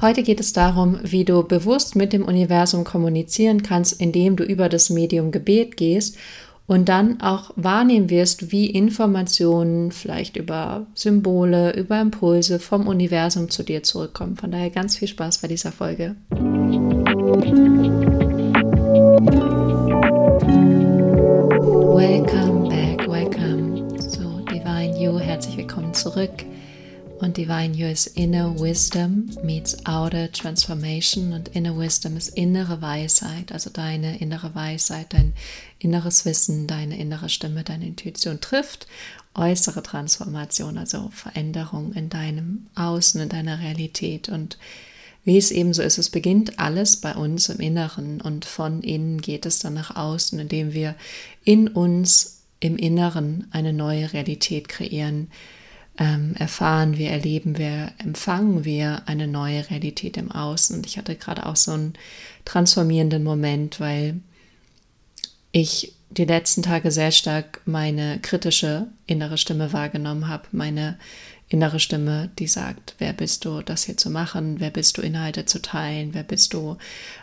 Heute geht es darum, wie du bewusst mit dem Universum kommunizieren kannst, indem du über das Medium Gebet gehst und dann auch wahrnehmen wirst, wie Informationen vielleicht über Symbole, über Impulse vom Universum zu dir zurückkommen. Von daher ganz viel Spaß bei dieser Folge. Welcome back, welcome. So, Divine You, herzlich willkommen zurück. Und Divine You ist Inner Wisdom meets Outer Transformation. Und Inner Wisdom ist innere Weisheit, also deine innere Weisheit, dein inneres Wissen, deine innere Stimme, deine Intuition trifft äußere Transformation, also Veränderung in deinem Außen, in deiner Realität. Und wie es eben so ist, es beginnt alles bei uns im Inneren und von innen geht es dann nach außen, indem wir in uns im Inneren eine neue Realität kreieren ähm, erfahren wir, erleben wir, empfangen wir eine neue Realität im Außen. Ich hatte gerade auch so einen transformierenden Moment, weil ich die letzten Tage sehr stark meine kritische innere Stimme wahrgenommen habe, meine innere Stimme, die sagt, wer bist du, das hier zu machen, wer bist du, Inhalte zu teilen, wer bist du,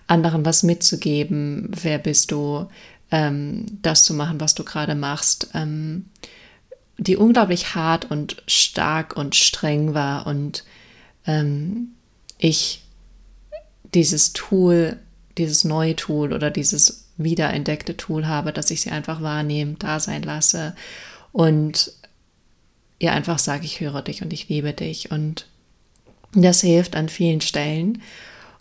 anderen was mitzugeben, wer bist du, ähm, das zu machen, was du gerade machst. Ähm, die unglaublich hart und stark und streng war und ähm, ich dieses Tool, dieses neue Tool oder dieses wiederentdeckte Tool habe, dass ich sie einfach wahrnehme, da sein lasse und ihr einfach sage, ich höre dich und ich liebe dich und das hilft an vielen Stellen.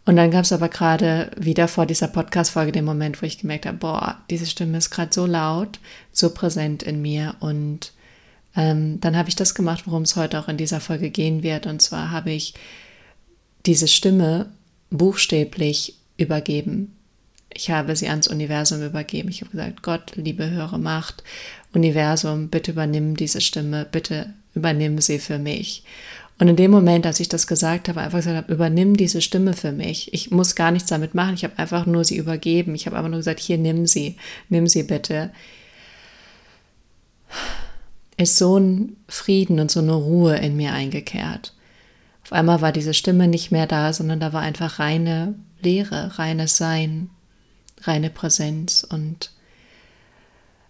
Und dann gab es aber gerade wieder vor dieser Podcast-Folge den Moment, wo ich gemerkt habe, boah, diese Stimme ist gerade so laut, so präsent in mir und ähm, dann habe ich das gemacht, worum es heute auch in dieser Folge gehen wird. Und zwar habe ich diese Stimme buchstäblich übergeben. Ich habe sie ans Universum übergeben. Ich habe gesagt, Gott, liebe höhere Macht, Universum, bitte übernimm diese Stimme, bitte übernimm sie für mich. Und in dem Moment, als ich das gesagt habe, einfach gesagt habe, übernimm diese Stimme für mich. Ich muss gar nichts damit machen. Ich habe einfach nur sie übergeben. Ich habe einfach nur gesagt, hier nimm sie, nimm sie bitte ist so ein Frieden und so eine Ruhe in mir eingekehrt. Auf einmal war diese Stimme nicht mehr da, sondern da war einfach reine Leere, reines Sein, reine Präsenz. Und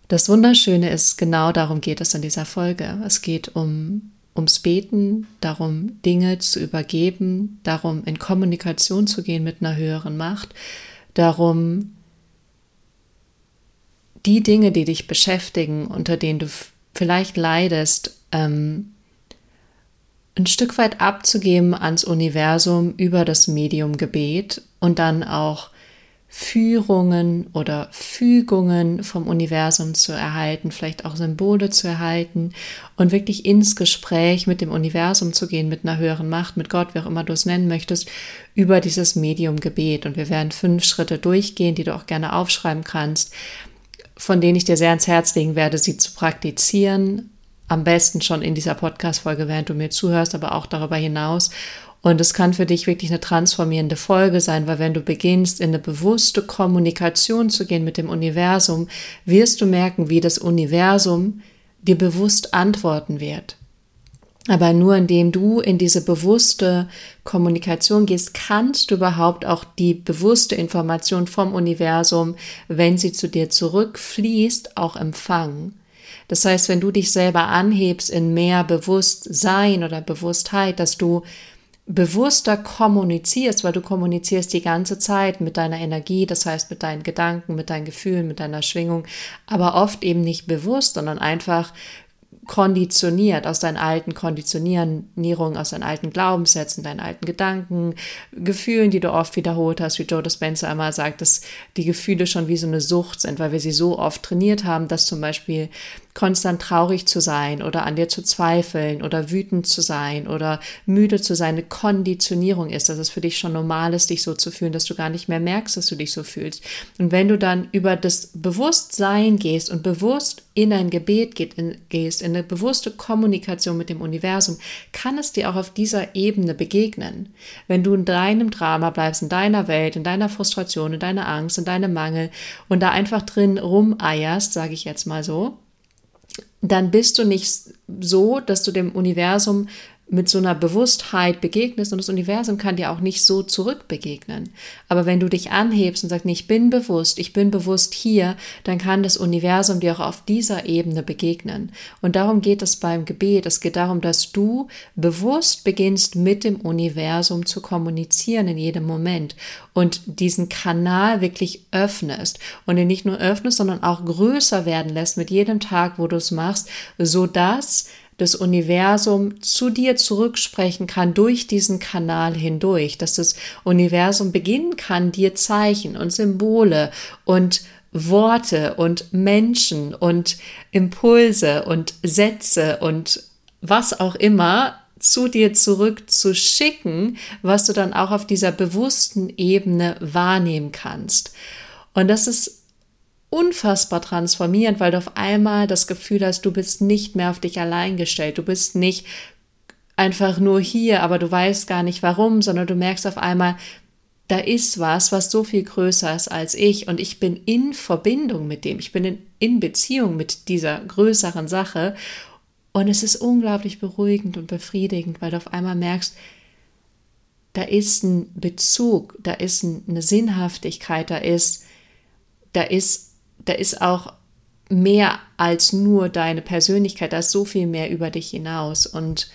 das Wunderschöne ist, genau darum geht es in dieser Folge. Es geht um ums Beten, darum, Dinge zu übergeben, darum, in Kommunikation zu gehen mit einer höheren Macht, darum, die Dinge, die dich beschäftigen, unter denen du vielleicht leidest, ähm, ein Stück weit abzugeben ans Universum über das Medium Gebet und dann auch Führungen oder Fügungen vom Universum zu erhalten, vielleicht auch Symbole zu erhalten und wirklich ins Gespräch mit dem Universum zu gehen, mit einer höheren Macht, mit Gott, wie auch immer du es nennen möchtest, über dieses Medium Gebet. Und wir werden fünf Schritte durchgehen, die du auch gerne aufschreiben kannst, von denen ich dir sehr ans Herz legen werde, sie zu praktizieren. Am besten schon in dieser Podcast-Folge, während du mir zuhörst, aber auch darüber hinaus. Und es kann für dich wirklich eine transformierende Folge sein, weil wenn du beginnst, in eine bewusste Kommunikation zu gehen mit dem Universum, wirst du merken, wie das Universum dir bewusst antworten wird. Aber nur indem du in diese bewusste Kommunikation gehst, kannst du überhaupt auch die bewusste Information vom Universum, wenn sie zu dir zurückfließt, auch empfangen. Das heißt, wenn du dich selber anhebst in mehr Bewusstsein oder Bewusstheit, dass du bewusster kommunizierst, weil du kommunizierst die ganze Zeit mit deiner Energie, das heißt mit deinen Gedanken, mit deinen Gefühlen, mit deiner Schwingung, aber oft eben nicht bewusst, sondern einfach konditioniert aus deinen alten Konditionierungen, aus deinen alten Glaubenssätzen, deinen alten Gedanken, Gefühlen, die du oft wiederholt hast, wie Joe Dispenza einmal sagt, dass die Gefühle schon wie so eine Sucht sind, weil wir sie so oft trainiert haben, dass zum Beispiel konstant traurig zu sein oder an dir zu zweifeln oder wütend zu sein oder müde zu sein, eine Konditionierung ist, dass es für dich schon normal ist, dich so zu fühlen, dass du gar nicht mehr merkst, dass du dich so fühlst. Und wenn du dann über das Bewusstsein gehst und bewusst in ein Gebet geht, in, gehst, in eine bewusste Kommunikation mit dem Universum, kann es dir auch auf dieser Ebene begegnen. Wenn du in deinem Drama bleibst, in deiner Welt, in deiner Frustration, in deiner Angst, in deinem Mangel und da einfach drin rumeierst, sage ich jetzt mal so, dann bist du nicht so, dass du dem Universum mit so einer Bewusstheit begegnest und das Universum kann dir auch nicht so zurückbegegnen. Aber wenn du dich anhebst und sagst, nee, ich bin bewusst, ich bin bewusst hier, dann kann das Universum dir auch auf dieser Ebene begegnen. Und darum geht es beim Gebet. Es geht darum, dass du bewusst beginnst, mit dem Universum zu kommunizieren in jedem Moment und diesen Kanal wirklich öffnest und ihn nicht nur öffnest, sondern auch größer werden lässt mit jedem Tag, wo du es machst, so dass das Universum zu dir zurücksprechen kann durch diesen Kanal hindurch, dass das Universum beginnen kann, dir Zeichen und Symbole und Worte und Menschen und Impulse und Sätze und was auch immer zu dir zurückzuschicken, was du dann auch auf dieser bewussten Ebene wahrnehmen kannst. Und das ist unfassbar transformierend, weil du auf einmal das Gefühl hast, du bist nicht mehr auf dich allein gestellt. Du bist nicht einfach nur hier, aber du weißt gar nicht warum, sondern du merkst auf einmal, da ist was, was so viel größer ist als ich und ich bin in Verbindung mit dem. Ich bin in, in Beziehung mit dieser größeren Sache und es ist unglaublich beruhigend und befriedigend, weil du auf einmal merkst, da ist ein Bezug, da ist eine Sinnhaftigkeit, da ist, da ist da ist auch mehr als nur deine Persönlichkeit, da ist so viel mehr über dich hinaus. Und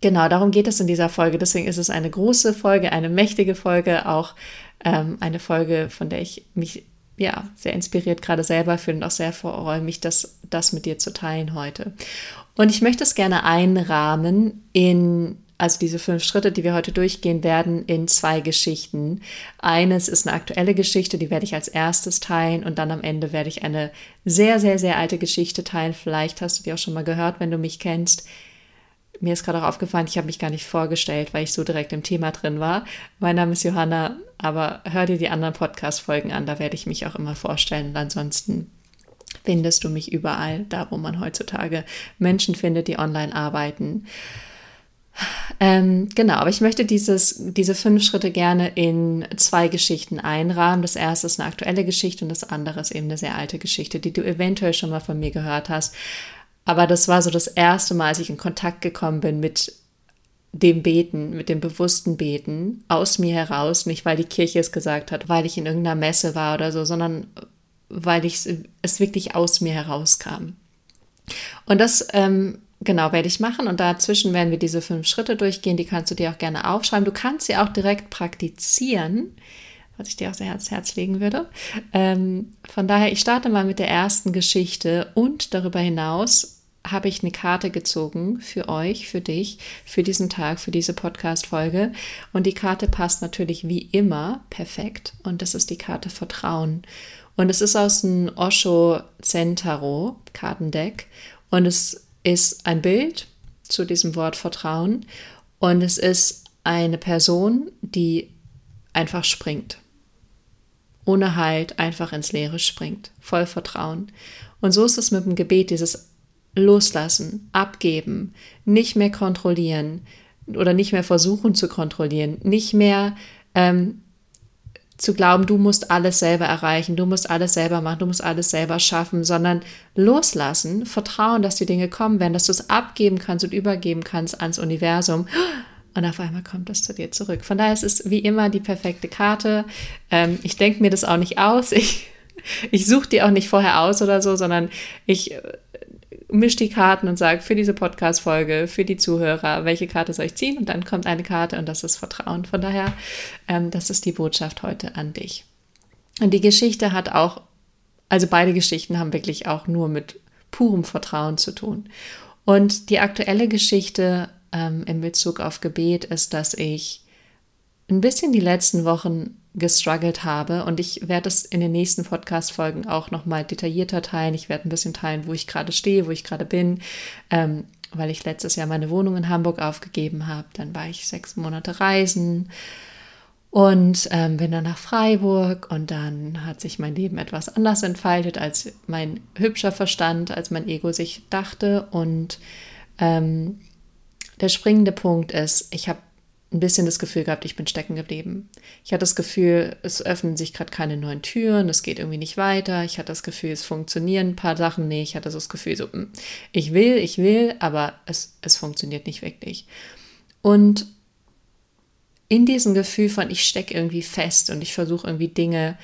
genau darum geht es in dieser Folge. Deswegen ist es eine große Folge, eine mächtige Folge, auch ähm, eine Folge, von der ich mich ja sehr inspiriert gerade selber fühle und auch sehr freue mich, das, das mit dir zu teilen heute. Und ich möchte es gerne einrahmen in also diese fünf Schritte, die wir heute durchgehen werden, in zwei Geschichten. Eines ist eine aktuelle Geschichte, die werde ich als erstes teilen und dann am Ende werde ich eine sehr, sehr, sehr alte Geschichte teilen. Vielleicht hast du die auch schon mal gehört, wenn du mich kennst. Mir ist gerade auch aufgefallen, ich habe mich gar nicht vorgestellt, weil ich so direkt im Thema drin war. Mein Name ist Johanna, aber hör dir die anderen Podcast-Folgen an, da werde ich mich auch immer vorstellen. Und ansonsten findest du mich überall, da wo man heutzutage Menschen findet, die online arbeiten. Ähm, genau, aber ich möchte dieses, diese fünf Schritte gerne in zwei Geschichten einrahmen. Das erste ist eine aktuelle Geschichte und das andere ist eben eine sehr alte Geschichte, die du eventuell schon mal von mir gehört hast. Aber das war so das erste Mal, als ich in Kontakt gekommen bin mit dem Beten, mit dem bewussten Beten aus mir heraus, nicht weil die Kirche es gesagt hat, weil ich in irgendeiner Messe war oder so, sondern weil ich es wirklich aus mir herauskam. Und das ähm, Genau, werde ich machen und dazwischen werden wir diese fünf Schritte durchgehen. Die kannst du dir auch gerne aufschreiben. Du kannst sie auch direkt praktizieren, was ich dir auch sehr ans Herz legen würde. Ähm, von daher, ich starte mal mit der ersten Geschichte und darüber hinaus habe ich eine Karte gezogen für euch, für dich, für diesen Tag, für diese Podcast-Folge. Und die Karte passt natürlich wie immer perfekt. Und das ist die Karte Vertrauen. Und es ist aus dem Osho Zentaro Kartendeck. Und es ist ein Bild zu diesem Wort Vertrauen und es ist eine Person, die einfach springt. Ohne Halt einfach ins Leere springt, voll Vertrauen. Und so ist es mit dem Gebet, dieses Loslassen, abgeben, nicht mehr kontrollieren oder nicht mehr versuchen zu kontrollieren, nicht mehr ähm, zu glauben, du musst alles selber erreichen, du musst alles selber machen, du musst alles selber schaffen, sondern loslassen, vertrauen, dass die Dinge kommen werden, dass du es abgeben kannst und übergeben kannst ans Universum. Und auf einmal kommt das zu dir zurück. Von daher ist es wie immer die perfekte Karte. Ähm, ich denke mir das auch nicht aus. Ich, ich suche die auch nicht vorher aus oder so, sondern ich mische die Karten und sage für diese Podcast-Folge, für die Zuhörer, welche Karte soll ich ziehen? Und dann kommt eine Karte und das ist Vertrauen. Von daher, ähm, das ist die Botschaft heute an dich. Und die Geschichte hat auch, also beide Geschichten haben wirklich auch nur mit purem Vertrauen zu tun. Und die aktuelle Geschichte ähm, in Bezug auf Gebet ist, dass ich ein bisschen die letzten Wochen gestruggelt habe. Und ich werde es in den nächsten Podcast-Folgen auch nochmal detaillierter teilen. Ich werde ein bisschen teilen, wo ich gerade stehe, wo ich gerade bin, ähm, weil ich letztes Jahr meine Wohnung in Hamburg aufgegeben habe. Dann war ich sechs Monate reisen und ähm, bin dann nach Freiburg und dann hat sich mein Leben etwas anders entfaltet, als mein hübscher Verstand, als mein Ego sich dachte. Und ähm, der springende Punkt ist, ich habe ein bisschen das Gefühl gehabt, ich bin stecken geblieben. Ich hatte das Gefühl, es öffnen sich gerade keine neuen Türen, es geht irgendwie nicht weiter. Ich hatte das Gefühl, es funktionieren ein paar Sachen nicht. Ich hatte so das Gefühl, so, hm, ich will, ich will, aber es, es funktioniert nicht wirklich. Und in diesem Gefühl von, ich stecke irgendwie fest und ich versuche irgendwie Dinge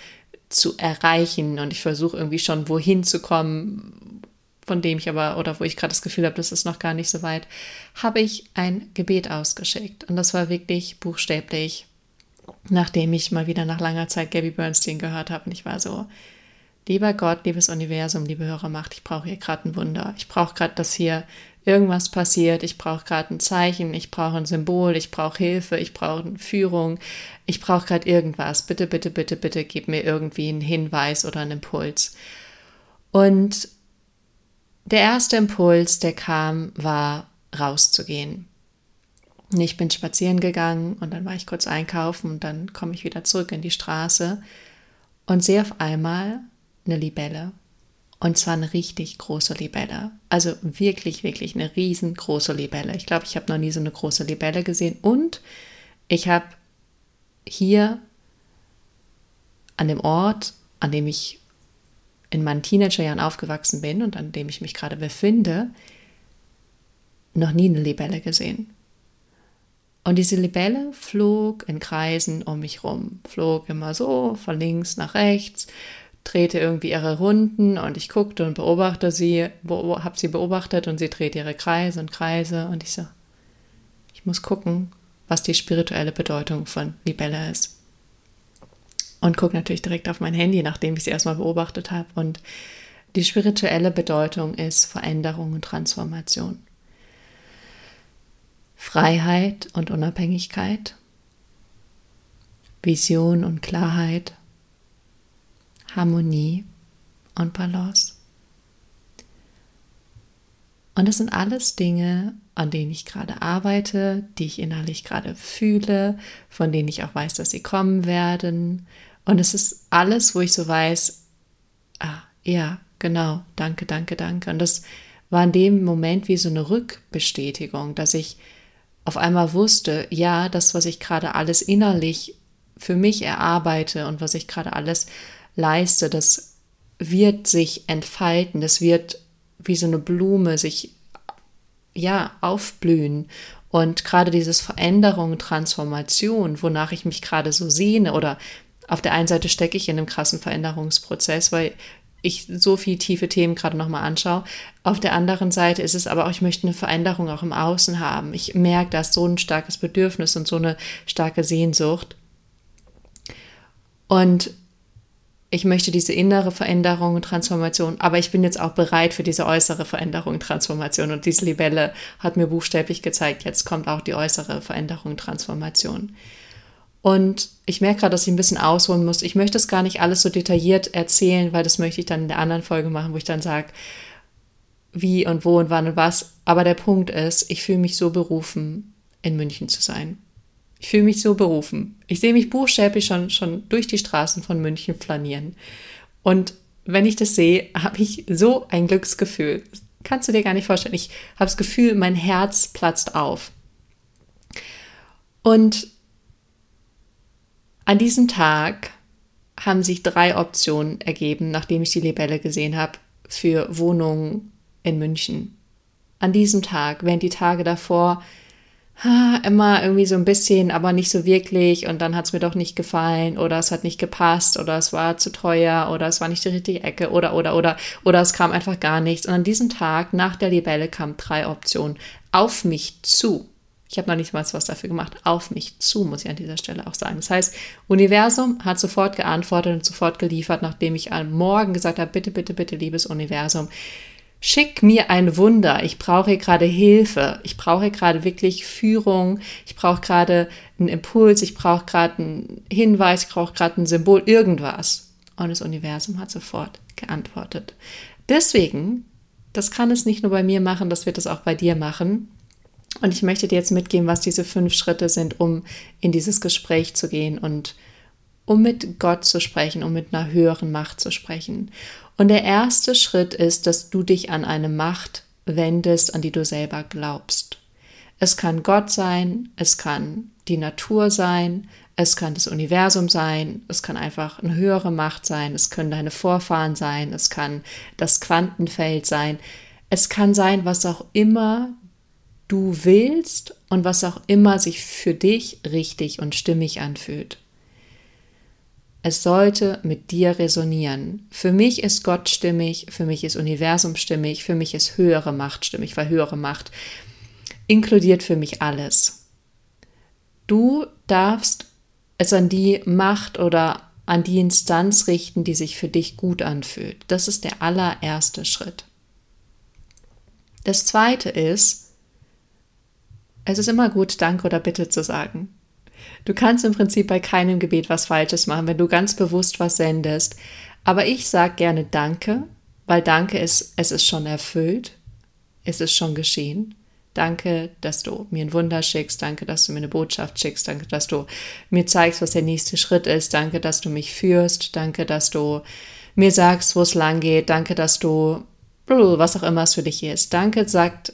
zu erreichen und ich versuche irgendwie schon wohin zu kommen, von dem ich aber oder wo ich gerade das Gefühl habe, das ist noch gar nicht so weit, habe ich ein Gebet ausgeschickt. Und das war wirklich buchstäblich, nachdem ich mal wieder nach langer Zeit Gabby Bernstein gehört habe. Und ich war so, lieber Gott, liebes Universum, liebe Hörermacht, ich brauche hier gerade ein Wunder. Ich brauche gerade, dass hier irgendwas passiert. Ich brauche gerade ein Zeichen, ich brauche ein Symbol, ich brauche Hilfe, ich brauche eine Führung, ich brauche gerade irgendwas. Bitte, bitte, bitte, bitte gib mir irgendwie einen Hinweis oder einen Impuls. Und der erste Impuls, der kam, war rauszugehen. Ich bin spazieren gegangen und dann war ich kurz einkaufen und dann komme ich wieder zurück in die Straße und sehe auf einmal eine Libelle. Und zwar eine richtig große Libelle. Also wirklich, wirklich eine riesengroße Libelle. Ich glaube, ich habe noch nie so eine große Libelle gesehen. Und ich habe hier an dem Ort, an dem ich in meinen Teenagerjahren aufgewachsen bin und an dem ich mich gerade befinde, noch nie eine Libelle gesehen. Und diese Libelle flog in Kreisen um mich rum, flog immer so von links nach rechts, drehte irgendwie ihre Runden und ich guckte und beobachtete sie, habe sie beobachtet und sie dreht ihre Kreise und Kreise und ich so, ich muss gucken, was die spirituelle Bedeutung von Libelle ist und gucke natürlich direkt auf mein Handy, nachdem ich sie erstmal beobachtet habe. Und die spirituelle Bedeutung ist Veränderung und Transformation. Freiheit und Unabhängigkeit, Vision und Klarheit, Harmonie und Balance. Und das sind alles Dinge, an denen ich gerade arbeite, die ich innerlich gerade fühle, von denen ich auch weiß, dass sie kommen werden, und es ist alles, wo ich so weiß, ah, ja, genau, danke, danke, danke. Und das war in dem Moment wie so eine Rückbestätigung, dass ich auf einmal wusste, ja, das, was ich gerade alles innerlich für mich erarbeite und was ich gerade alles leiste, das wird sich entfalten, das wird wie so eine Blume sich ja aufblühen und gerade dieses Veränderung, Transformation, wonach ich mich gerade so sehne oder auf der einen Seite stecke ich in einem krassen Veränderungsprozess, weil ich so viel tiefe Themen gerade nochmal anschaue. Auf der anderen Seite ist es aber auch, ich möchte eine Veränderung auch im Außen haben. Ich merke, da ist so ein starkes Bedürfnis und so eine starke Sehnsucht. Und ich möchte diese innere Veränderung und Transformation, aber ich bin jetzt auch bereit für diese äußere Veränderung und Transformation. Und diese Libelle hat mir buchstäblich gezeigt, jetzt kommt auch die äußere Veränderung und Transformation. Und ich merke gerade, dass ich ein bisschen ausholen muss. Ich möchte es gar nicht alles so detailliert erzählen, weil das möchte ich dann in der anderen Folge machen, wo ich dann sage, wie und wo und wann und was. Aber der Punkt ist, ich fühle mich so berufen, in München zu sein. Ich fühle mich so berufen. Ich sehe mich buchstäblich schon, schon durch die Straßen von München flanieren. Und wenn ich das sehe, habe ich so ein Glücksgefühl. Das kannst du dir gar nicht vorstellen. Ich habe das Gefühl, mein Herz platzt auf. Und an diesem Tag haben sich drei Optionen ergeben, nachdem ich die Libelle gesehen habe, für Wohnungen in München. An diesem Tag, während die Tage davor immer irgendwie so ein bisschen, aber nicht so wirklich und dann hat es mir doch nicht gefallen oder es hat nicht gepasst oder es war zu teuer oder es war nicht die richtige Ecke oder oder oder oder es kam einfach gar nichts. Und an diesem Tag nach der Libelle kamen drei Optionen auf mich zu. Ich habe noch nicht mal was dafür gemacht. Auf mich zu, muss ich an dieser Stelle auch sagen. Das heißt, Universum hat sofort geantwortet und sofort geliefert, nachdem ich am Morgen gesagt habe, bitte, bitte, bitte, liebes Universum, schick mir ein Wunder. Ich brauche gerade Hilfe. Ich brauche gerade wirklich Führung. Ich brauche gerade einen Impuls. Ich brauche gerade einen Hinweis. Ich brauche gerade ein Symbol, irgendwas. Und das Universum hat sofort geantwortet. Deswegen, das kann es nicht nur bei mir machen, das wird es auch bei dir machen. Und ich möchte dir jetzt mitgeben, was diese fünf Schritte sind, um in dieses Gespräch zu gehen und um mit Gott zu sprechen, um mit einer höheren Macht zu sprechen. Und der erste Schritt ist, dass du dich an eine Macht wendest, an die du selber glaubst. Es kann Gott sein, es kann die Natur sein, es kann das Universum sein, es kann einfach eine höhere Macht sein, es können deine Vorfahren sein, es kann das Quantenfeld sein, es kann sein, was auch immer du willst und was auch immer sich für dich richtig und stimmig anfühlt. Es sollte mit dir resonieren. Für mich ist Gott stimmig, für mich ist Universum stimmig, für mich ist höhere Macht stimmig, weil höhere Macht inkludiert für mich alles. Du darfst es an die Macht oder an die Instanz richten, die sich für dich gut anfühlt. Das ist der allererste Schritt. Das zweite ist, es ist immer gut, Danke oder Bitte zu sagen. Du kannst im Prinzip bei keinem Gebet was Falsches machen, wenn du ganz bewusst was sendest. Aber ich sage gerne Danke, weil Danke ist, es ist schon erfüllt, es ist schon geschehen. Danke, dass du mir ein Wunder schickst. Danke, dass du mir eine Botschaft schickst. Danke, dass du mir zeigst, was der nächste Schritt ist. Danke, dass du mich führst. Danke, dass du mir sagst, wo es lang geht. Danke, dass du was auch immer es für dich ist. Danke sagt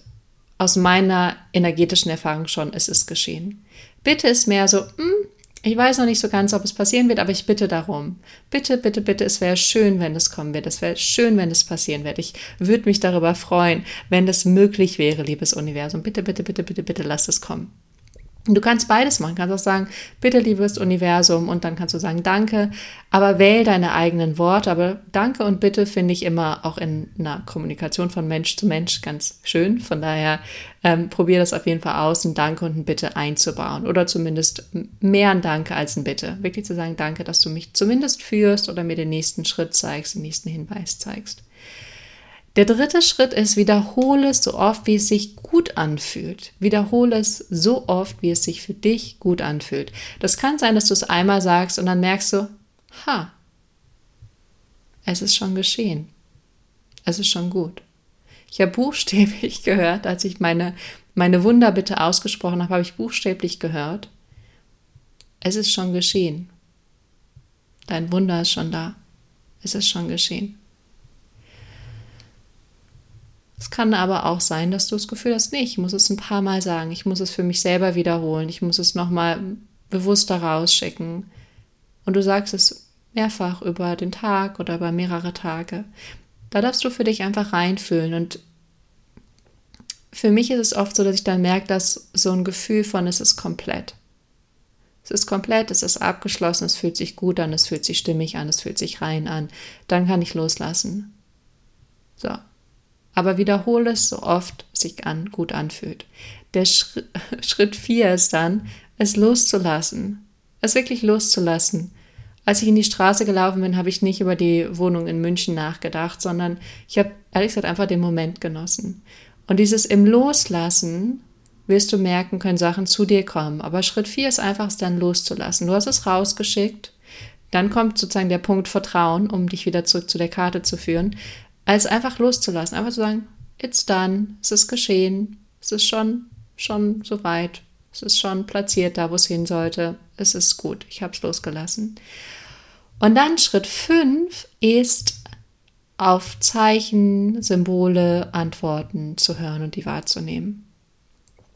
aus meiner energetischen Erfahrung schon, es ist geschehen. Bitte ist mehr so, hm, ich weiß noch nicht so ganz, ob es passieren wird, aber ich bitte darum. Bitte, bitte, bitte, es wäre schön, wenn es kommen wird. Es wäre schön, wenn es passieren wird. Ich würde mich darüber freuen, wenn es möglich wäre, liebes Universum. Bitte, bitte, bitte, bitte, bitte, lass es kommen. Du kannst beides machen. Du kannst auch sagen, bitte, liebes Universum, und dann kannst du sagen, danke, aber wähl deine eigenen Worte. Aber danke und bitte finde ich immer auch in einer Kommunikation von Mensch zu Mensch ganz schön. Von daher ähm, probier das auf jeden Fall aus, ein Danke und ein Bitte einzubauen. Oder zumindest mehr ein Danke als ein Bitte. Wirklich zu sagen, danke, dass du mich zumindest führst oder mir den nächsten Schritt zeigst, den nächsten Hinweis zeigst. Der dritte Schritt ist, wiederhole es so oft, wie es sich gut anfühlt. Wiederhole es so oft, wie es sich für dich gut anfühlt. Das kann sein, dass du es einmal sagst und dann merkst du, ha, es ist schon geschehen. Es ist schon gut. Ich habe buchstäblich gehört, als ich meine, meine Wunderbitte ausgesprochen habe, habe ich buchstäblich gehört, es ist schon geschehen. Dein Wunder ist schon da. Es ist schon geschehen. Es kann aber auch sein, dass du das Gefühl hast, nee, ich muss es ein paar Mal sagen, ich muss es für mich selber wiederholen, ich muss es nochmal bewusster rausschicken. Und du sagst es mehrfach über den Tag oder über mehrere Tage. Da darfst du für dich einfach reinfühlen. Und für mich ist es oft so, dass ich dann merke, dass so ein Gefühl von es ist komplett. Es ist komplett, es ist abgeschlossen, es fühlt sich gut an, es fühlt sich stimmig an, es fühlt sich rein an. Dann kann ich loslassen. So, aber wiederhole es so oft sich an, gut anfühlt. Der Schritt, Schritt vier ist dann, es loszulassen, es wirklich loszulassen. Als ich in die Straße gelaufen bin, habe ich nicht über die Wohnung in München nachgedacht, sondern ich habe ehrlich gesagt einfach den Moment genossen. Und dieses im Loslassen wirst du merken, können Sachen zu dir kommen. Aber Schritt vier ist einfach, es dann loszulassen. Du hast es rausgeschickt. Dann kommt sozusagen der Punkt Vertrauen, um dich wieder zurück zu der Karte zu führen. Als einfach loszulassen, einfach zu sagen, it's done, es ist geschehen, es ist schon, schon soweit, es ist schon platziert da, wo es hin sollte, es ist gut, ich habe es losgelassen. Und dann Schritt 5 ist auf Zeichen, Symbole, Antworten zu hören und die wahrzunehmen.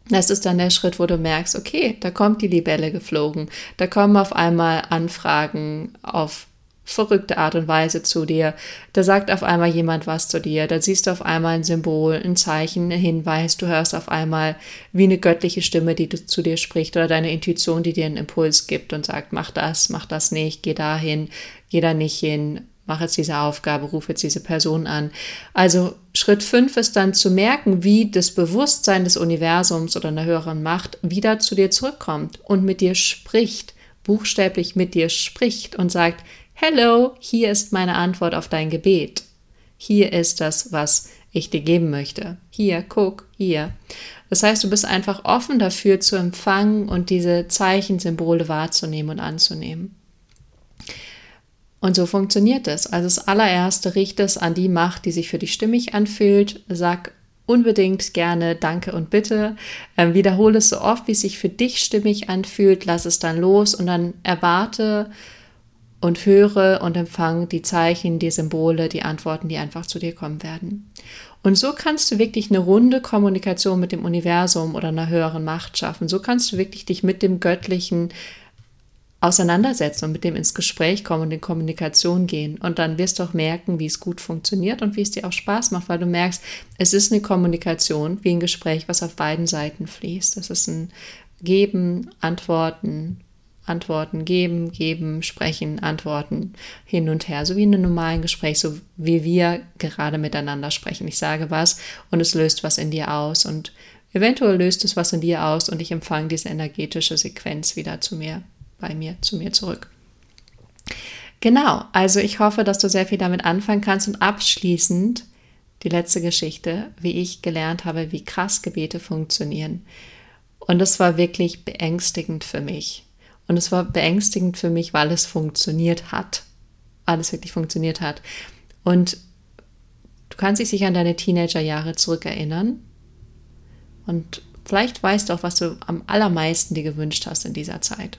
Das ist dann der Schritt, wo du merkst, okay, da kommt die Libelle geflogen, da kommen auf einmal Anfragen auf verrückte Art und Weise zu dir. Da sagt auf einmal jemand was zu dir. Da siehst du auf einmal ein Symbol, ein Zeichen, ein Hinweis. Du hörst auf einmal wie eine göttliche Stimme, die zu dir spricht oder deine Intuition, die dir einen Impuls gibt und sagt, mach das, mach das nicht, geh dahin, geh da nicht hin, mach jetzt diese Aufgabe, ruf jetzt diese Person an. Also Schritt fünf ist dann zu merken, wie das Bewusstsein des Universums oder einer höheren Macht wieder zu dir zurückkommt und mit dir spricht, buchstäblich mit dir spricht und sagt, Hello, hier ist meine Antwort auf dein Gebet. Hier ist das, was ich dir geben möchte. Hier, guck, hier. Das heißt, du bist einfach offen dafür zu empfangen und diese Zeichensymbole wahrzunehmen und anzunehmen. Und so funktioniert es. Also das allererste richte es an die Macht, die sich für dich stimmig anfühlt. Sag unbedingt gerne Danke und Bitte. Ähm, wiederhole es so oft, wie es sich für dich stimmig anfühlt. Lass es dann los und dann erwarte, und höre und empfange die Zeichen, die Symbole, die Antworten, die einfach zu dir kommen werden. Und so kannst du wirklich eine runde Kommunikation mit dem Universum oder einer höheren Macht schaffen. So kannst du wirklich dich mit dem Göttlichen auseinandersetzen und mit dem ins Gespräch kommen und in Kommunikation gehen. Und dann wirst du auch merken, wie es gut funktioniert und wie es dir auch Spaß macht, weil du merkst, es ist eine Kommunikation wie ein Gespräch, was auf beiden Seiten fließt. Das ist ein Geben, Antworten, Antworten geben, geben, sprechen, antworten, hin und her, so wie in einem normalen Gespräch, so wie wir gerade miteinander sprechen. Ich sage was und es löst was in dir aus und eventuell löst es was in dir aus und ich empfange diese energetische Sequenz wieder zu mir bei mir, zu mir zurück. Genau, also ich hoffe, dass du sehr viel damit anfangen kannst und abschließend die letzte Geschichte, wie ich gelernt habe, wie krass Gebete funktionieren. Und es war wirklich beängstigend für mich. Und es war beängstigend für mich, weil es funktioniert hat. Weil es wirklich funktioniert hat. Und du kannst dich sicher an deine Teenagerjahre zurückerinnern. Und vielleicht weißt du auch, was du am allermeisten dir gewünscht hast in dieser Zeit.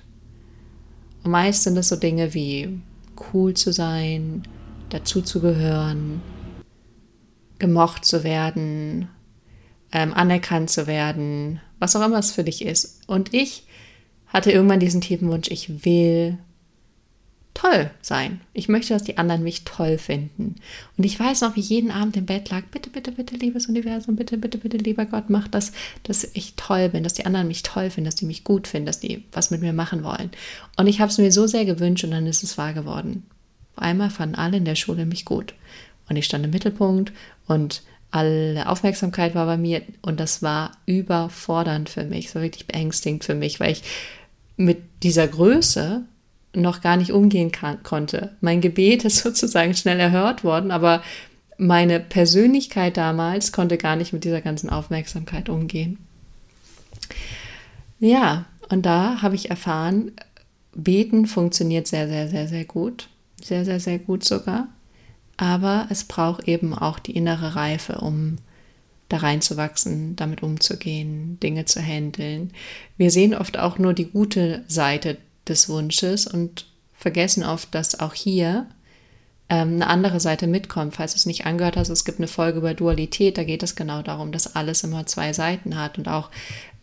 Und meist sind es so Dinge wie cool zu sein, dazuzugehören, gemocht zu werden, ähm, anerkannt zu werden, was auch immer es für dich ist. Und ich hatte irgendwann diesen tiefen Wunsch, ich will toll sein. Ich möchte, dass die anderen mich toll finden. Und ich weiß noch, wie ich jeden Abend im Bett lag, bitte, bitte, bitte, liebes Universum, bitte, bitte, bitte, lieber Gott, mach das, dass ich toll bin, dass die anderen mich toll finden, dass die mich gut finden, dass die was mit mir machen wollen. Und ich habe es mir so sehr gewünscht und dann ist es wahr geworden. Einmal fanden alle in der Schule mich gut. Und ich stand im Mittelpunkt und alle Aufmerksamkeit war bei mir und das war überfordernd für mich. Es war wirklich beängstigend für mich, weil ich mit dieser Größe noch gar nicht umgehen kann, konnte. Mein Gebet ist sozusagen schnell erhört worden, aber meine Persönlichkeit damals konnte gar nicht mit dieser ganzen Aufmerksamkeit umgehen. Ja, und da habe ich erfahren, Beten funktioniert sehr, sehr, sehr, sehr gut. Sehr, sehr, sehr gut sogar. Aber es braucht eben auch die innere Reife, um da reinzuwachsen, damit umzugehen, Dinge zu handeln. Wir sehen oft auch nur die gute Seite des Wunsches und vergessen oft, dass auch hier ähm, eine andere Seite mitkommt. Falls du es nicht angehört hast, es gibt eine Folge über Dualität, da geht es genau darum, dass alles immer zwei Seiten hat. Und auch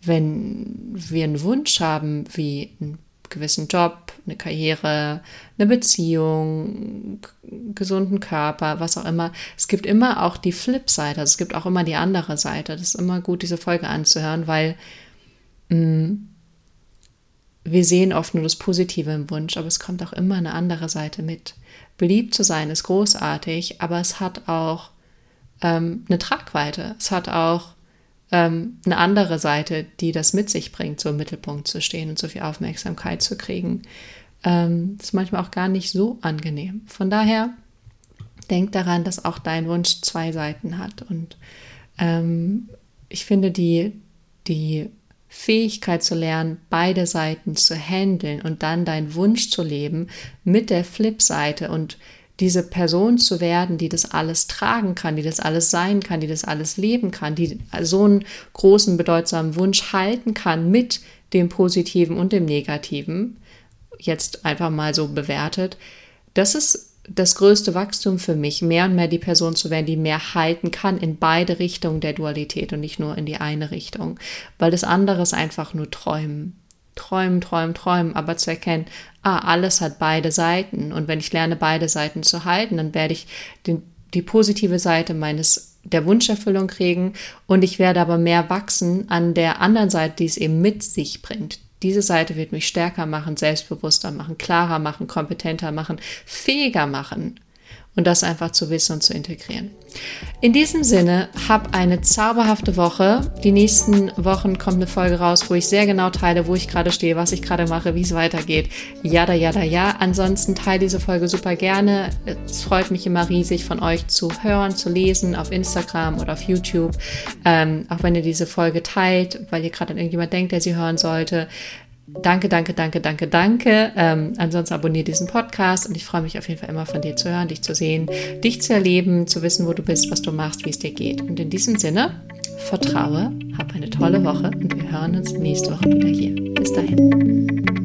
wenn wir einen Wunsch haben, wie einen gewissen Job, eine Karriere, eine Beziehung, gesunden Körper, was auch immer. Es gibt immer auch die Flipseite, also es gibt auch immer die andere Seite. Das ist immer gut, diese Folge anzuhören, weil mh, mm, wir sehen oft nur das Positive im Wunsch, aber es kommt auch immer eine andere Seite mit. Beliebt zu sein ist großartig, aber es hat auch ähm, eine Tragweite. Es hat auch ähm, eine andere Seite, die das mit sich bringt, so im Mittelpunkt zu stehen und so viel Aufmerksamkeit zu kriegen. Ähm, ist manchmal auch gar nicht so angenehm. Von daher denk daran, dass auch dein Wunsch zwei Seiten hat. Und ähm, ich finde die, die Fähigkeit zu lernen, beide Seiten zu handeln und dann deinen Wunsch zu leben mit der Flipseite und diese Person zu werden, die das alles tragen kann, die das alles sein kann, die das alles leben kann, die so einen großen, bedeutsamen Wunsch halten kann mit dem Positiven und dem Negativen, jetzt einfach mal so bewertet, das ist das größte Wachstum für mich, mehr und mehr die Person zu werden, die mehr halten kann in beide Richtungen der Dualität und nicht nur in die eine Richtung, weil das andere ist einfach nur Träumen. Träumen, träumen, träumen, aber zu erkennen, ah, alles hat beide Seiten. Und wenn ich lerne, beide Seiten zu halten, dann werde ich den, die positive Seite meines der Wunscherfüllung kriegen. Und ich werde aber mehr wachsen an der anderen Seite, die es eben mit sich bringt, diese Seite wird mich stärker machen, selbstbewusster machen, klarer machen, kompetenter machen, fähiger machen. Und das einfach zu wissen und zu integrieren. In diesem Sinne, hab eine zauberhafte Woche. Die nächsten Wochen kommt eine Folge raus, wo ich sehr genau teile, wo ich gerade stehe, was ich gerade mache, wie es weitergeht. Jada, jada, ja. Ansonsten teile diese Folge super gerne. Es freut mich immer riesig, von euch zu hören, zu lesen auf Instagram oder auf YouTube. Ähm, auch wenn ihr diese Folge teilt, weil ihr gerade an irgendjemand denkt, der sie hören sollte. Danke, danke, danke, danke, danke. Ähm, ansonsten abonniere diesen Podcast und ich freue mich auf jeden Fall immer von dir zu hören, dich zu sehen, dich zu erleben, zu wissen, wo du bist, was du machst, wie es dir geht. Und in diesem Sinne, vertraue, hab eine tolle Woche und wir hören uns nächste Woche wieder hier. Bis dahin.